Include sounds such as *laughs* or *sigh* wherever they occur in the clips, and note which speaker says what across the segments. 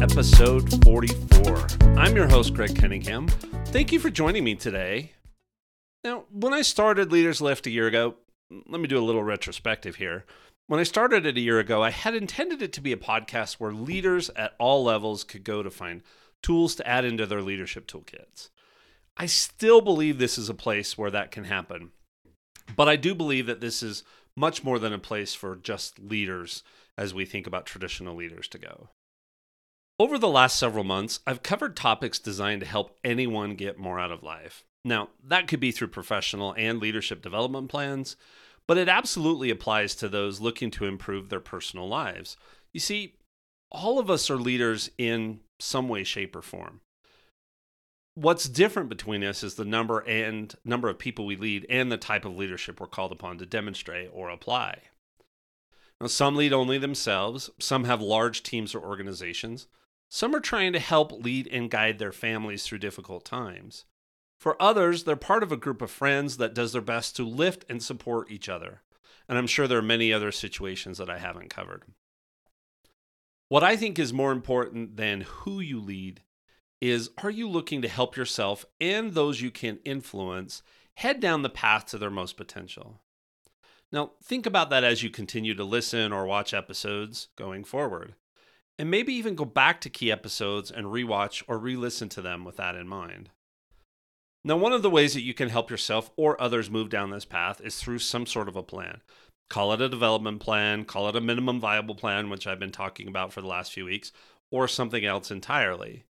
Speaker 1: Episode 44. I'm your host, Greg Cunningham. Thank you for joining me today. Now, when I started Leaders Lift a year ago, let me do a little retrospective here. When I started it a year ago, I had intended it to be a podcast where leaders at all levels could go to find tools to add into their leadership toolkits. I still believe this is a place where that can happen. But I do believe that this is much more than a place for just leaders as we think about traditional leaders to go. Over the last several months, I've covered topics designed to help anyone get more out of life. Now, that could be through professional and leadership development plans, but it absolutely applies to those looking to improve their personal lives. You see, all of us are leaders in some way, shape, or form. What's different between us is the number and number of people we lead and the type of leadership we're called upon to demonstrate or apply. Now, some lead only themselves, some have large teams or organizations, some are trying to help lead and guide their families through difficult times. For others, they're part of a group of friends that does their best to lift and support each other. And I'm sure there are many other situations that I haven't covered. What I think is more important than who you lead is are you looking to help yourself and those you can influence head down the path to their most potential? Now, think about that as you continue to listen or watch episodes going forward and maybe even go back to key episodes and rewatch or re listen to them with that in mind. Now, one of the ways that you can help yourself or others move down this path is through some sort of a plan. Call it a development plan, call it a minimum viable plan, which I've been talking about for the last few weeks, or something else entirely.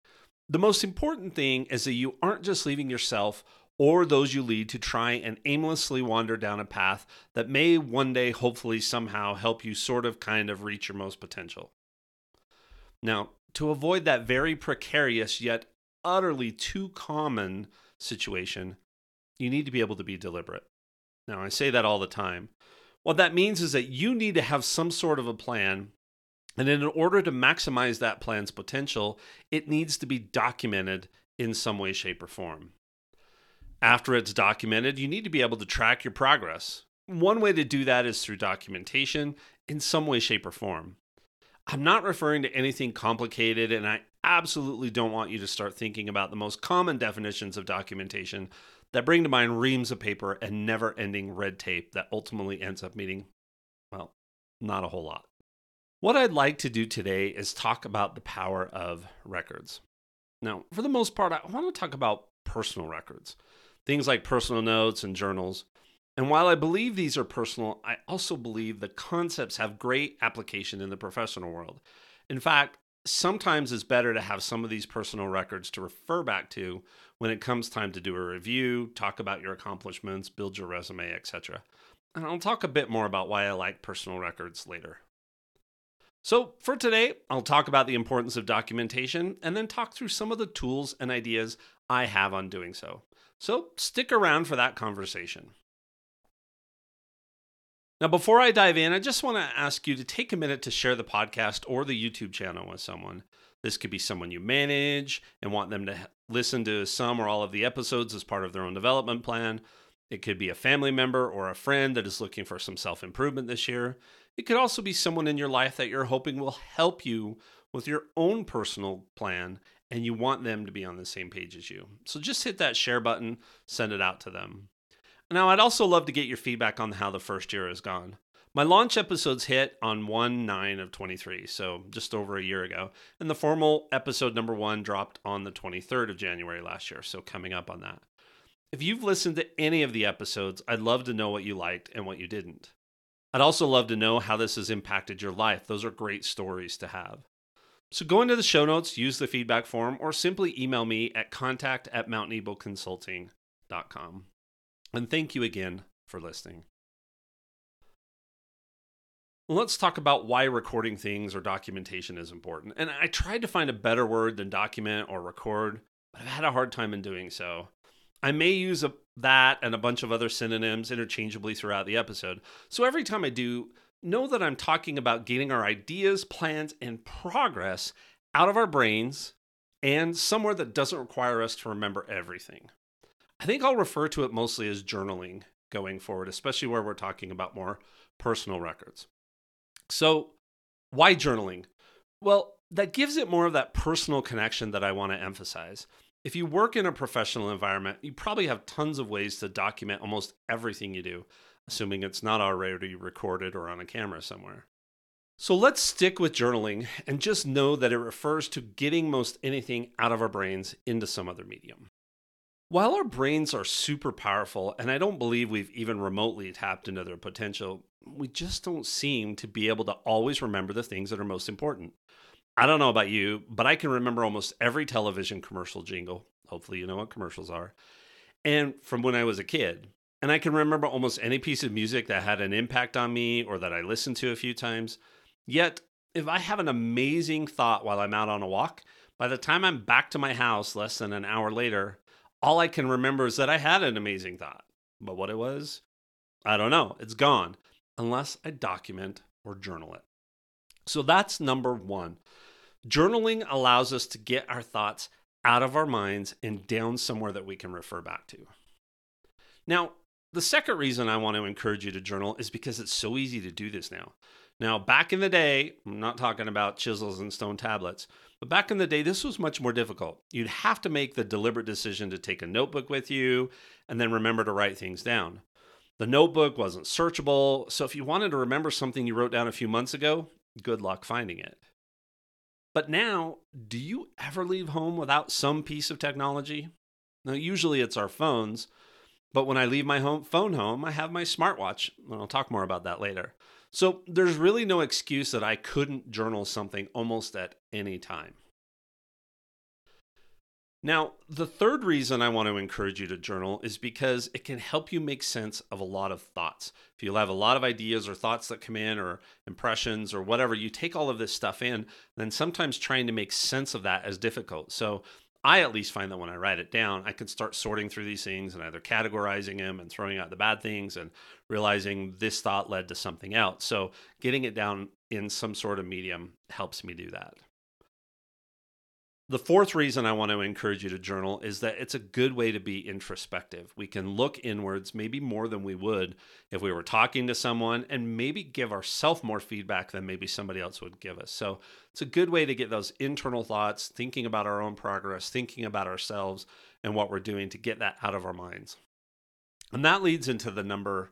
Speaker 1: The most important thing is that you aren't just leaving yourself or those you lead to try and aimlessly wander down a path that may one day, hopefully, somehow help you sort of kind of reach your most potential. Now, to avoid that very precarious yet utterly too common situation, you need to be able to be deliberate. Now, I say that all the time. What that means is that you need to have some sort of a plan. And in order to maximize that plan's potential, it needs to be documented in some way, shape, or form. After it's documented, you need to be able to track your progress. One way to do that is through documentation in some way, shape, or form. I'm not referring to anything complicated, and I absolutely don't want you to start thinking about the most common definitions of documentation that bring to mind reams of paper and never ending red tape that ultimately ends up meaning, well, not a whole lot. What I'd like to do today is talk about the power of records. Now, for the most part, I want to talk about personal records, things like personal notes and journals. And while I believe these are personal, I also believe the concepts have great application in the professional world. In fact, sometimes it's better to have some of these personal records to refer back to when it comes time to do a review, talk about your accomplishments, build your resume, etc. And I'll talk a bit more about why I like personal records later. So, for today, I'll talk about the importance of documentation and then talk through some of the tools and ideas I have on doing so. So, stick around for that conversation. Now, before I dive in, I just want to ask you to take a minute to share the podcast or the YouTube channel with someone. This could be someone you manage and want them to listen to some or all of the episodes as part of their own development plan. It could be a family member or a friend that is looking for some self improvement this year. It could also be someone in your life that you're hoping will help you with your own personal plan and you want them to be on the same page as you. So just hit that share button, send it out to them. Now, I'd also love to get your feedback on how the first year has gone. My launch episodes hit on 1 9 of 23, so just over a year ago. And the formal episode number one dropped on the 23rd of January last year, so coming up on that. If you've listened to any of the episodes, I'd love to know what you liked and what you didn't. I'd also love to know how this has impacted your life. Those are great stories to have. So go into the show notes, use the feedback form, or simply email me at contact at mtneboconsulting.com. And thank you again for listening. Let's talk about why recording things or documentation is important. And I tried to find a better word than document or record, but I've had a hard time in doing so. I may use a, that and a bunch of other synonyms interchangeably throughout the episode. So every time I do, know that I'm talking about getting our ideas, plans, and progress out of our brains and somewhere that doesn't require us to remember everything. I think I'll refer to it mostly as journaling going forward, especially where we're talking about more personal records. So, why journaling? Well, that gives it more of that personal connection that I want to emphasize. If you work in a professional environment, you probably have tons of ways to document almost everything you do, assuming it's not already recorded or on a camera somewhere. So let's stick with journaling and just know that it refers to getting most anything out of our brains into some other medium. While our brains are super powerful, and I don't believe we've even remotely tapped into their potential, we just don't seem to be able to always remember the things that are most important. I don't know about you, but I can remember almost every television commercial jingle. Hopefully, you know what commercials are. And from when I was a kid. And I can remember almost any piece of music that had an impact on me or that I listened to a few times. Yet, if I have an amazing thought while I'm out on a walk, by the time I'm back to my house less than an hour later, all I can remember is that I had an amazing thought. But what it was, I don't know. It's gone unless I document or journal it. So that's number one. Journaling allows us to get our thoughts out of our minds and down somewhere that we can refer back to. Now, the second reason I want to encourage you to journal is because it's so easy to do this now. Now, back in the day, I'm not talking about chisels and stone tablets, but back in the day, this was much more difficult. You'd have to make the deliberate decision to take a notebook with you and then remember to write things down. The notebook wasn't searchable, so if you wanted to remember something you wrote down a few months ago, good luck finding it. But now, do you ever leave home without some piece of technology? Now, usually it's our phones, but when I leave my home phone home, I have my smartwatch. And I'll talk more about that later. So there's really no excuse that I couldn't journal something almost at any time. Now, the third reason I want to encourage you to journal is because it can help you make sense of a lot of thoughts. If you have a lot of ideas or thoughts that come in, or impressions, or whatever, you take all of this stuff in, then sometimes trying to make sense of that is difficult. So, I at least find that when I write it down, I can start sorting through these things and either categorizing them and throwing out the bad things and realizing this thought led to something else. So, getting it down in some sort of medium helps me do that. The fourth reason I want to encourage you to journal is that it's a good way to be introspective. We can look inwards, maybe more than we would if we were talking to someone, and maybe give ourselves more feedback than maybe somebody else would give us. So it's a good way to get those internal thoughts, thinking about our own progress, thinking about ourselves and what we're doing to get that out of our minds. And that leads into the number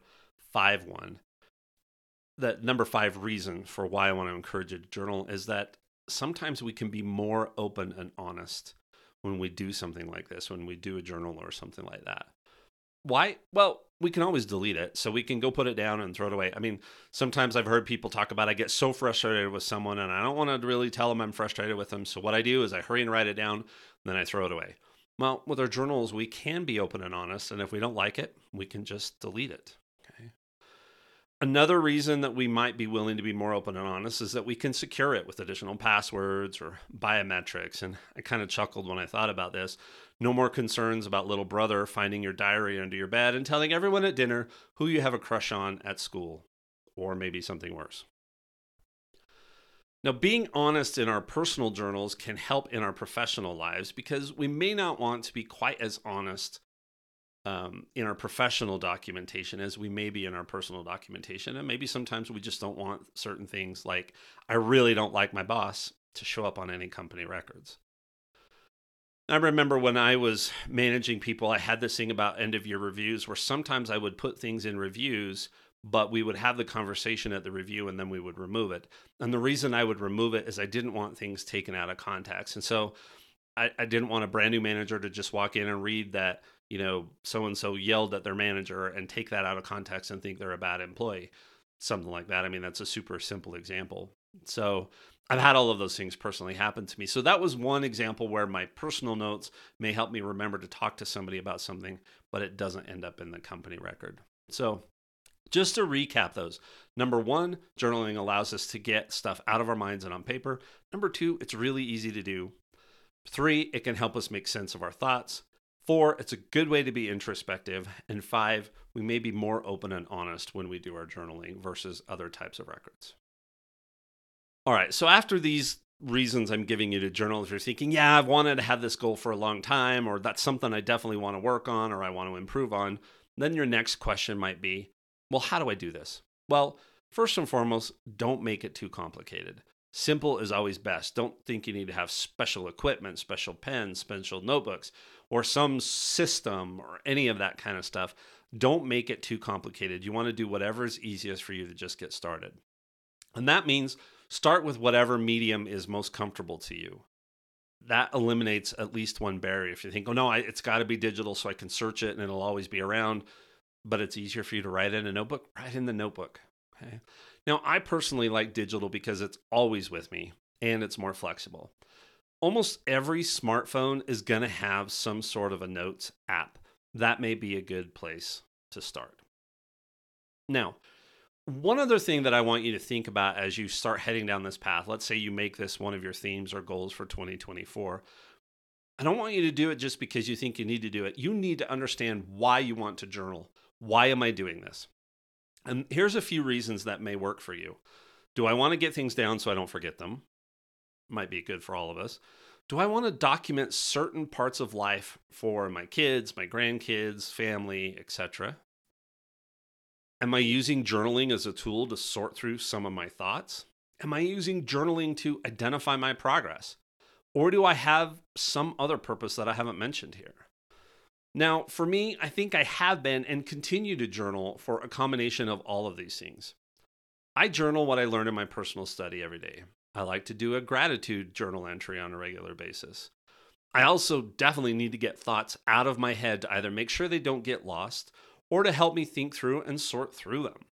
Speaker 1: five one. That number five reason for why I want to encourage you to journal is that sometimes we can be more open and honest when we do something like this, when we do a journal or something like that. Why? Well, we can always delete it. So we can go put it down and throw it away. I mean, sometimes I've heard people talk about I get so frustrated with someone and I don't want to really tell them I'm frustrated with them. So what I do is I hurry and write it down, then I throw it away. Well, with our journals, we can be open and honest. And if we don't like it, we can just delete it. Another reason that we might be willing to be more open and honest is that we can secure it with additional passwords or biometrics. And I kind of chuckled when I thought about this. No more concerns about little brother finding your diary under your bed and telling everyone at dinner who you have a crush on at school, or maybe something worse. Now, being honest in our personal journals can help in our professional lives because we may not want to be quite as honest um, in our professional documentation as we may be in our personal documentation. And maybe sometimes we just don't want certain things like, I really don't like my boss to show up on any company records. I remember when I was managing people, I had this thing about end of year reviews where sometimes I would put things in reviews, but we would have the conversation at the review and then we would remove it. And the reason I would remove it is I didn't want things taken out of context. And so I, I didn't want a brand new manager to just walk in and read that you know, so and so yelled at their manager and take that out of context and think they're a bad employee. Something like that. I mean, that's a super simple example. So I've had all of those things personally happen to me. So that was one example where my personal notes may help me remember to talk to somebody about something, but it doesn't end up in the company record. So just to recap those number one, journaling allows us to get stuff out of our minds and on paper. Number two, it's really easy to do. Three, it can help us make sense of our thoughts. Four, it's a good way to be introspective. And five, we may be more open and honest when we do our journaling versus other types of records. All right, so after these reasons I'm giving you to journal, if you're thinking, yeah, I've wanted to have this goal for a long time, or that's something I definitely want to work on or I want to improve on, then your next question might be, well, how do I do this? Well, first and foremost, don't make it too complicated. Simple is always best. Don't think you need to have special equipment, special pens, special notebooks, or some system or any of that kind of stuff. Don't make it too complicated. You want to do whatever is easiest for you to just get started. And that means start with whatever medium is most comfortable to you. That eliminates at least one barrier. If you think, oh no, I, it's got to be digital so I can search it and it'll always be around, but it's easier for you to write in a notebook, write in the notebook. Okay. Now, I personally like digital because it's always with me and it's more flexible. Almost every smartphone is going to have some sort of a notes app. That may be a good place to start. Now, one other thing that I want you to think about as you start heading down this path, let's say you make this one of your themes or goals for 2024. I don't want you to do it just because you think you need to do it. You need to understand why you want to journal. Why am I doing this? And here's a few reasons that may work for you. Do I want to get things down so I don't forget them? Might be good for all of us. Do I want to document certain parts of life for my kids, my grandkids, family, etc.? Am I using journaling as a tool to sort through some of my thoughts? Am I using journaling to identify my progress? Or do I have some other purpose that I haven't mentioned here? Now, for me, I think I have been and continue to journal for a combination of all of these things. I journal what I learn in my personal study every day. I like to do a gratitude journal entry on a regular basis. I also definitely need to get thoughts out of my head to either make sure they don't get lost or to help me think through and sort through them.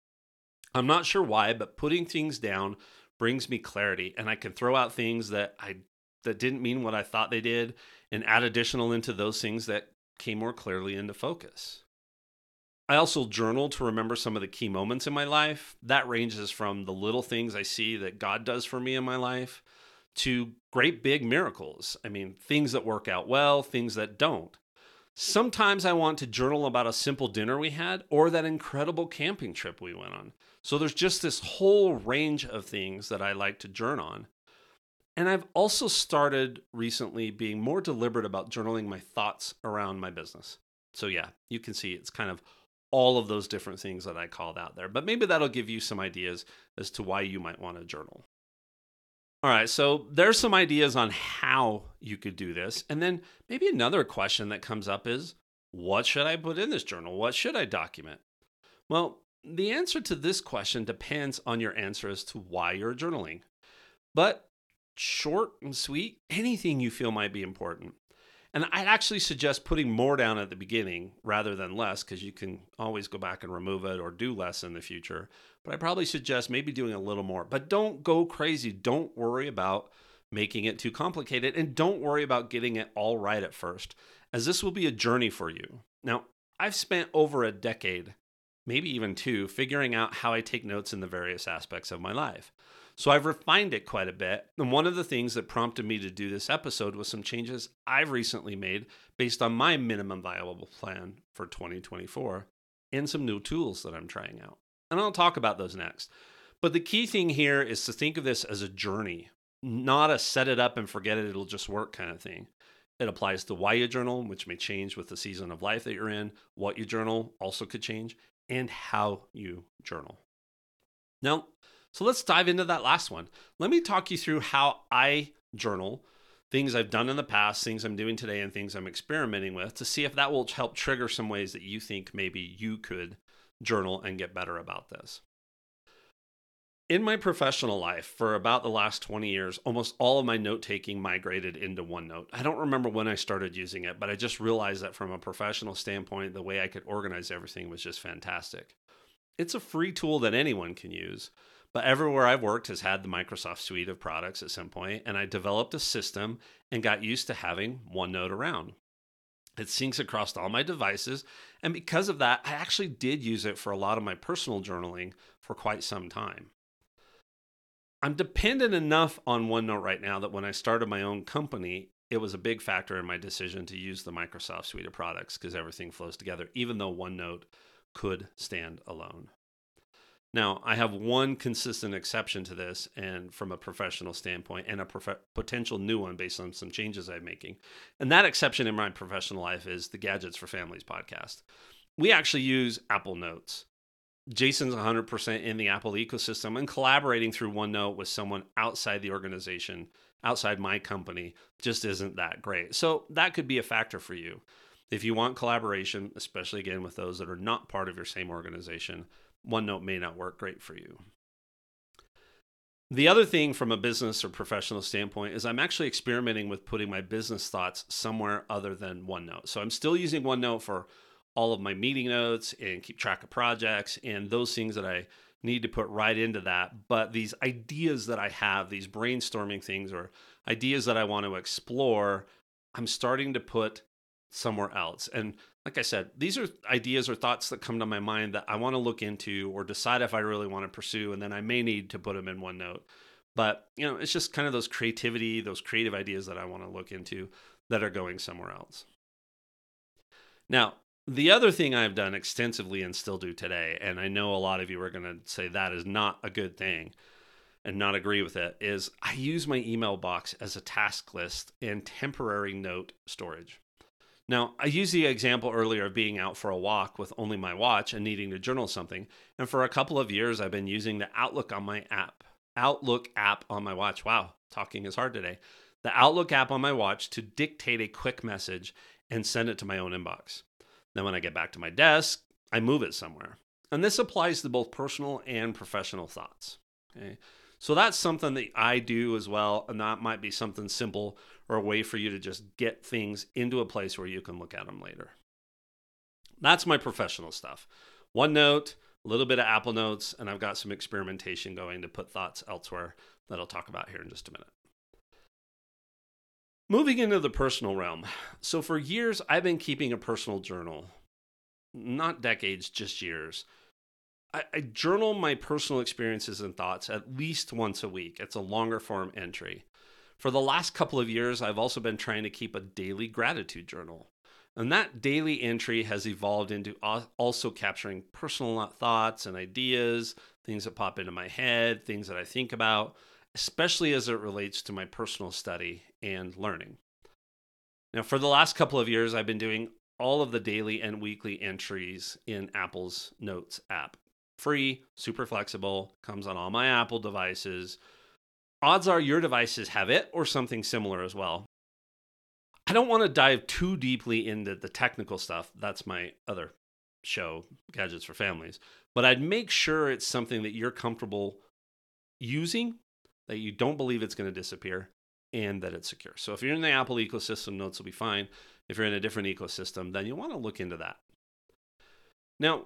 Speaker 1: I'm not sure why, but putting things down brings me clarity and I can throw out things that I that didn't mean what I thought they did and add additional into those things that came more clearly into focus. I also journal to remember some of the key moments in my life. That ranges from the little things I see that God does for me in my life to great big miracles. I mean, things that work out well, things that don't. Sometimes I want to journal about a simple dinner we had or that incredible camping trip we went on. So there's just this whole range of things that I like to journal on. And I've also started recently being more deliberate about journaling my thoughts around my business. So, yeah, you can see it's kind of all of those different things that I called out there. But maybe that'll give you some ideas as to why you might want to journal. All right, so there's some ideas on how you could do this. And then maybe another question that comes up is what should I put in this journal? What should I document? Well, the answer to this question depends on your answer as to why you're journaling. But short and sweet, anything you feel might be important. And I'd actually suggest putting more down at the beginning rather than less because you can always go back and remove it or do less in the future. But I probably suggest maybe doing a little more. But don't go crazy. Don't worry about making it too complicated and don't worry about getting it all right at first, as this will be a journey for you. Now, I've spent over a decade, maybe even two, figuring out how I take notes in the various aspects of my life. So I've refined it quite a bit. And one of the things that prompted me to do this episode was some changes I've recently made based on my minimum viable plan for 2024 and some new tools that I'm trying out. And I'll talk about those next. But the key thing here is to think of this as a journey, not a set it up and forget it, it'll just work kind of thing. It applies to why you journal, which may change with the season of life that you're in, what you journal also could change, and how you journal. Now, so let's dive into that last one. Let me talk you through how I journal, things I've done in the past, things I'm doing today, and things I'm experimenting with to see if that will help trigger some ways that you think maybe you could journal and get better about this. In my professional life, for about the last 20 years, almost all of my note taking migrated into OneNote. I don't remember when I started using it, but I just realized that from a professional standpoint, the way I could organize everything was just fantastic. It's a free tool that anyone can use, but everywhere I've worked has had the Microsoft suite of products at some point, and I developed a system and got used to having OneNote around. It syncs across all my devices, and because of that, I actually did use it for a lot of my personal journaling for quite some time. I'm dependent enough on OneNote right now that when I started my own company, it was a big factor in my decision to use the Microsoft suite of products because everything flows together, even though OneNote could stand alone. Now, I have one consistent exception to this, and from a professional standpoint, and a prof- potential new one based on some changes I'm making. And that exception in my professional life is the Gadgets for Families podcast. We actually use Apple Notes. Jason's 100% in the Apple ecosystem and collaborating through OneNote with someone outside the organization, outside my company, just isn't that great. So that could be a factor for you. If you want collaboration, especially again with those that are not part of your same organization, OneNote may not work great for you. The other thing from a business or professional standpoint is I'm actually experimenting with putting my business thoughts somewhere other than OneNote. So I'm still using OneNote for all of my meeting notes and keep track of projects and those things that I need to put right into that. But these ideas that I have, these brainstorming things or ideas that I want to explore, I'm starting to put somewhere else. And like I said, these are ideas or thoughts that come to my mind that I want to look into or decide if I really want to pursue. And then I may need to put them in OneNote. But, you know, it's just kind of those creativity, those creative ideas that I want to look into that are going somewhere else. Now, the other thing I've done extensively and still do today, and I know a lot of you are going to say that is not a good thing and not agree with it, is I use my email box as a task list and temporary note storage. Now, I used the example earlier of being out for a walk with only my watch and needing to journal something. And for a couple of years, I've been using the Outlook on my app. Outlook app on my watch. Wow, talking is hard today. The Outlook app on my watch to dictate a quick message and send it to my own inbox. Then, when I get back to my desk, I move it somewhere. And this applies to both personal and professional thoughts. Okay. So that's something that I do as well. And that might be something simple or a way for you to just get things into a place where you can look at them later. That's my professional stuff. OneNote, a little bit of Apple Notes, and I've got some experimentation going to put thoughts elsewhere that I'll talk about here in just a minute. Moving into the personal realm. So, for years, I've been keeping a personal journal. Not decades, just years. I, I, journal my personal experiences and thoughts at least once a week. It's a longer form entry. For the last couple of years, I've also been trying to keep a daily gratitude journal. And that daily entry has evolved into also capturing personal thoughts and ideas, things that pop into my head, things that I think about, especially as it relates to my personal study and learning. Now, for the last couple of years, I've been doing all of the daily and weekly entries in Apple's Notes app. Free, super flexible, comes on all my Apple devices odds are your devices have it or something similar as well. I don't want to dive too deeply into the technical stuff. That's my other show, Gadgets for Families. But I'd make sure it's something that you're comfortable using, that you don't believe it's going to disappear, and that it's secure. So if you're in the Apple ecosystem, notes will be fine. If you're in a different ecosystem, then you'll want to look into that. Now,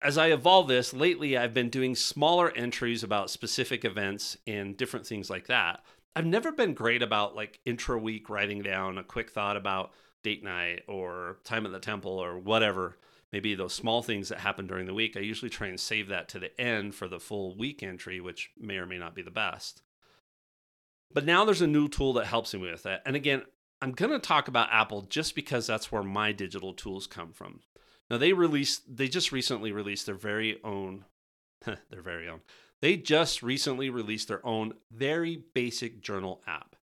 Speaker 1: as I evolve this, lately I've been doing smaller entries about specific events and different things like that. I've never been great about like intra week writing down a quick thought about date night or time at the temple or whatever. Maybe those small things that happen during the week. I usually try and save that to the end for the full week entry, which may or may not be the best. But now there's a new tool that helps me with that. And again, I'm going to talk about Apple just because that's where my digital tools come from. Now they released they just recently released their very own *laughs* their very own. They just recently released their own very basic journal app.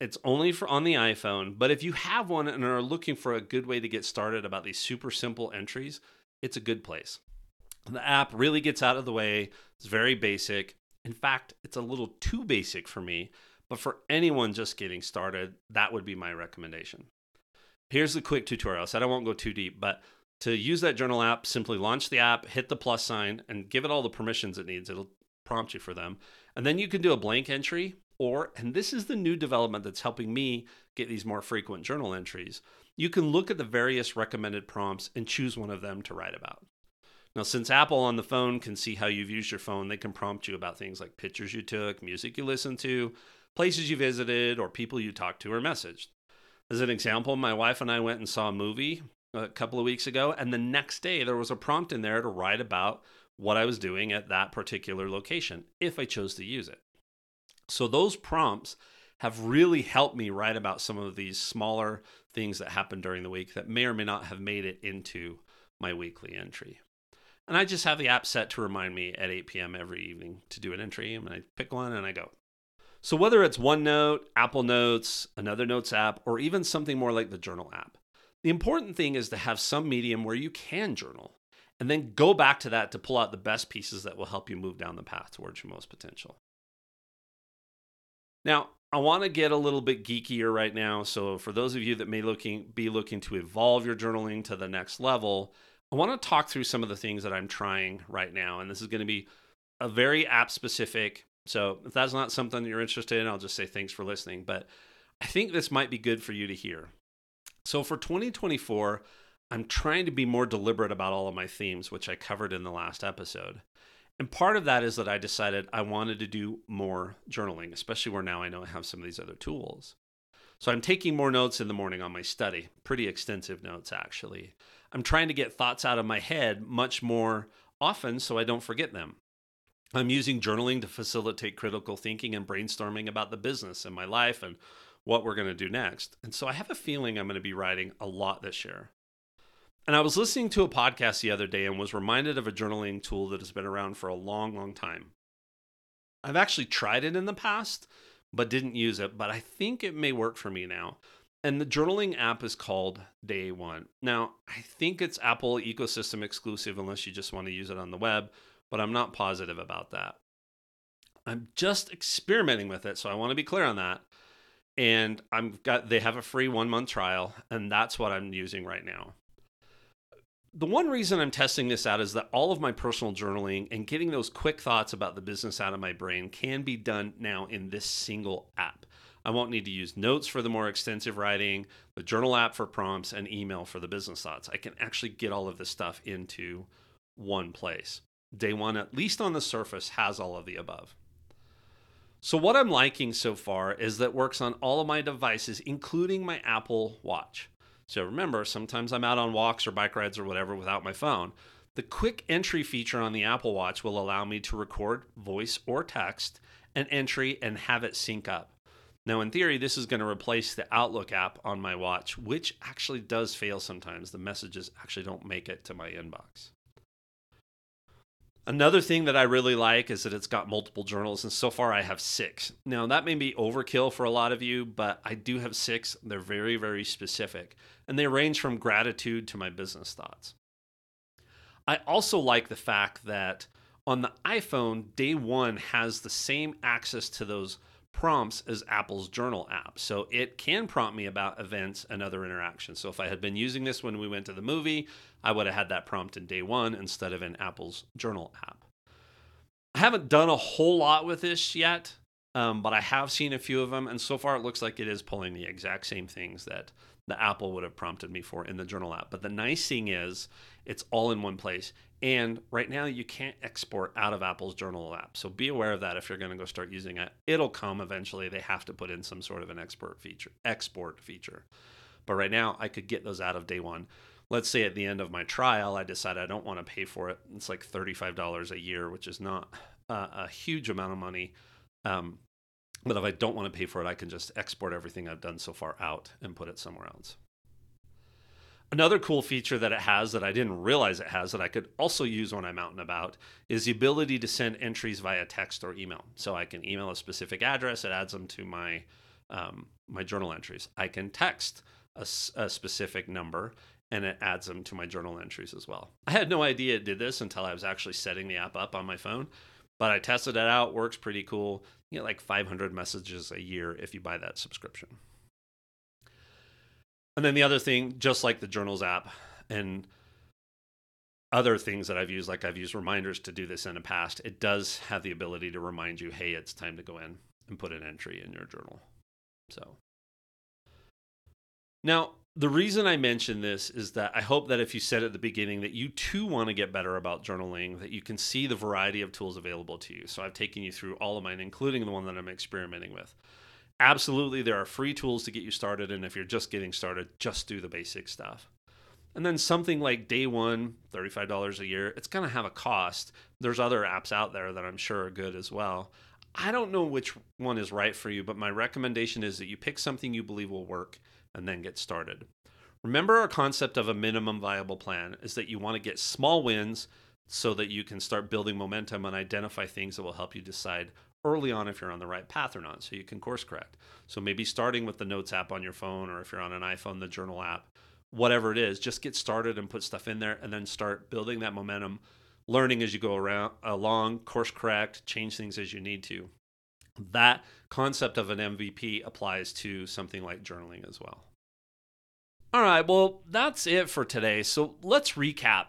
Speaker 1: It's only for on the iPhone, but if you have one and are looking for a good way to get started about these super simple entries, it's a good place. The app really gets out of the way. It's very basic. In fact, it's a little too basic for me, but for anyone just getting started, that would be my recommendation. Here's the quick tutorial. So I won't go too deep, but to use that journal app, simply launch the app, hit the plus sign, and give it all the permissions it needs. It'll prompt you for them. And then you can do a blank entry, or, and this is the new development that's helping me get these more frequent journal entries, you can look at the various recommended prompts and choose one of them to write about. Now, since Apple on the phone can see how you've used your phone, they can prompt you about things like pictures you took, music you listened to, places you visited, or people you talked to or messaged. As an example, my wife and I went and saw a movie a couple of weeks ago, and the next day there was a prompt in there to write about what I was doing at that particular location if I chose to use it. So those prompts have really helped me write about some of these smaller things that happened during the week that may or may not have made it into my weekly entry. And I just have the app set to remind me at 8 p.m. every evening to do an entry, and I pick one and I go. So whether it's OneNote, Apple Notes, another Notes app, or even something more like the Journal app, the important thing is to have some medium where you can journal. and then go back to that to pull out the best pieces that will help you move down the path towards your most potential. Now, I want to get a little bit geekier right now. So, for those of you that may looking be looking to evolve your journaling to the next level, I want to talk through some of the things that I'm trying right now. And this is going to be a very app specific. So, if that's not something that you're interested in, I'll just say thanks for listening. But I think this might be good for you to hear. So, for 2024, I'm trying to be more deliberate about all of my themes, which I covered in the last episode. And part of that is that I decided I wanted to do more journaling, especially where now I know I have some of these other tools. So I'm taking more notes in the morning on my study, pretty extensive notes actually. I'm trying to get thoughts out of my head much more often so I don't forget them. I'm using journaling to facilitate critical thinking and brainstorming about the business and my life and what we're going to do next. And so I have a feeling I'm going to be writing a lot this year. And I was listening to a podcast the other day and was reminded of a journaling tool that has been around for a long, long time. I've actually tried it in the past, but didn't use it, but I think it may work for me now. And the journaling app is called Day One. Now, I think it's Apple ecosystem exclusive unless you just want to use it on the web, but I'm not positive about that. I'm just experimenting with it, so I want to be clear on that. And I'm got they have a free 1 month trial and that's what I'm using right now the one reason I'm testing this out is that all of my personal journaling and getting those quick thoughts about the business out of my brain can be done now in this single app. I won't need to use notes for the more extensive writing, the journal app for prompts, and email for the business thoughts. I can actually get all of this stuff into one place. Day one, at least on the surface, has all of the above. So, what I'm liking so far is that works on all of my devices, including my Apple Watch. So remember, sometimes I'm out on walks or bike rides or whatever without my phone. The quick entry feature on the Apple Watch will allow me to record voice or text an entry and have it sync up. Now, in theory, this is going to replace the Outlook app on my watch, which actually does fail sometimes. The messages actually don't make it to my inbox. Another thing that I really like is that it's got multiple journals, and so far I have six. Now, that may be overkill for a lot of you, but I do have six. They're very, very specific, and they range from gratitude to my business thoughts. I also like the fact that on the iPhone, day one has the same access to those prompts as Apple's journal app. So it can prompt me about events and other interactions. So if I had been using this when we went to the movie, I would have had that prompt in day one instead of in Apple's journal app. I haven't done a whole lot with this yet, um, but I have seen a few of them. And so far, it looks like it is pulling the exact same things that the Apple would have prompted me for in the journal app. But the nice thing is, it's all in one place. And right now, you can't export out of Apple's journal app. So be aware of that if you're going to go start using it. It'll come eventually. They have to put in some sort of an export feature. Export feature. But right now, I could get those out of day one. Let's say at the end of my trial, I decide I don't want to pay for it. It's like $35 a year, which is not uh, a huge amount of money. Um, but if I don't want to pay for it, I can just export everything I've done so far out and put it somewhere else. Another cool feature that it has that I didn't realize it has that I could also use when I'm out and about is the ability to send entries via text or email. So I can email a specific address, it adds them to my um, my journal entries. I can text a, a specific number and it adds them to my journal entries as well. I had no idea it did this until I was actually setting the app up on my phone, but I tested it out. Works pretty cool. You get like 500 messages a year if you buy that subscription. And then the other thing, just like the Journals app and other things that I've used, like I've used reminders to do this in the past, it does have the ability to remind you, hey, it's time to go in and put an entry in your journal. So now the reason I mention this is that I hope that if you said at the beginning that you too want to get better about journaling, that you can see the variety of tools available to you. So I've taken you through all of mine, including the one that I'm experimenting with. Absolutely there are free tools to get you started and if you're just getting started just do the basic stuff. And then something like day one $35 a year it's going to have a cost. There's other apps out there that i'm sure are good as well. I don't know which one is right for you but my recommendation is that you pick something you believe will work and then get started remember our concept of a minimum viable plan is that you want to get small wins so that you can start building momentum and identify things that will help you decide early on if you're on the right path or not so you can course correct so maybe starting with the notes app on your phone or if you're on an iphone the journal app whatever it is, just get started and put stuff in there and then start building that momentum, learning as you go around along, course correct, change things as you need to. That concept of an MVP applies to something like journaling as well. All right, well, that's it for today. So let's recap,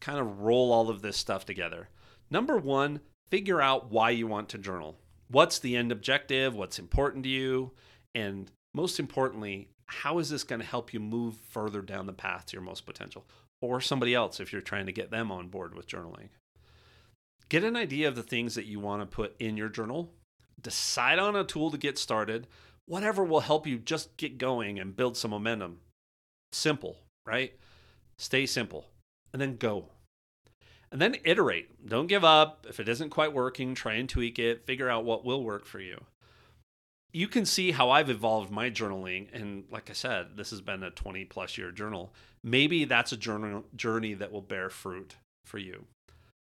Speaker 1: kind of roll all of this stuff together. Number one, figure out why you want to journal. What's the end objective? What's important to you? And most importantly, how is this going to help you move further down the path to your most potential? Or somebody else if you're trying to get them on board with journaling. Get an idea of the things that you want to put in your journal. Decide on a tool to get started. Whatever will help you just get going and build some momentum. Simple, right? Stay simple and then go. And then iterate. Don't give up. If it isn't quite working, try and tweak it. Figure out what will work for you you can see how I've evolved my journaling. And like I said, this has been a 20 plus year journal. Maybe that's a journal journey that will bear fruit for you.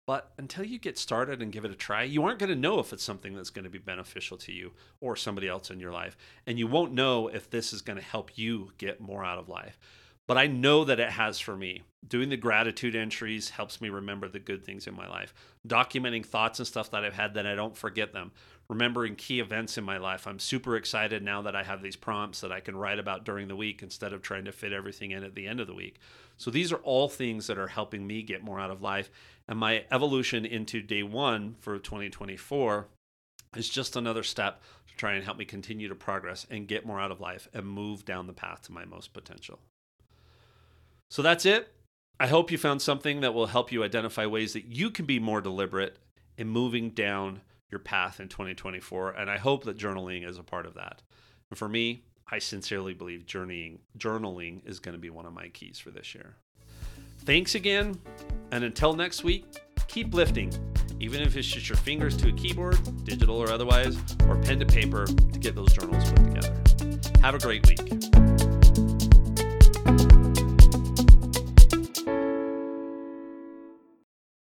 Speaker 1: But until you get started and give it a try, you aren't going to know if it's something that's going to be beneficial to you or somebody else in your life. And you won't know if this is going to help you get more out of life. But I know that it has for me. Doing the gratitude entries helps me remember the good things in my life. Documenting thoughts and stuff that I've had that I don't forget them remembering key events in my life. I'm super excited now that I have these prompts that I can write about during the week instead of trying to fit everything in at the end of the week. So these are all things that are helping me get more out of life. And my evolution into day one for 2024 is just another step to try and help me continue to progress and get more out of life and move down the path to my most potential. So that's it. I hope you found something that will help you identify ways that you can be more deliberate in moving down your path in 2024. And I hope that journaling is a part of that. And for me, I sincerely believe journeying, journaling is going to be one of my keys for this year. Thanks again. And until next week, keep lifting, even if it's just your fingers to a keyboard, digital or otherwise, or pen to paper to get those journals put together. Have a great week.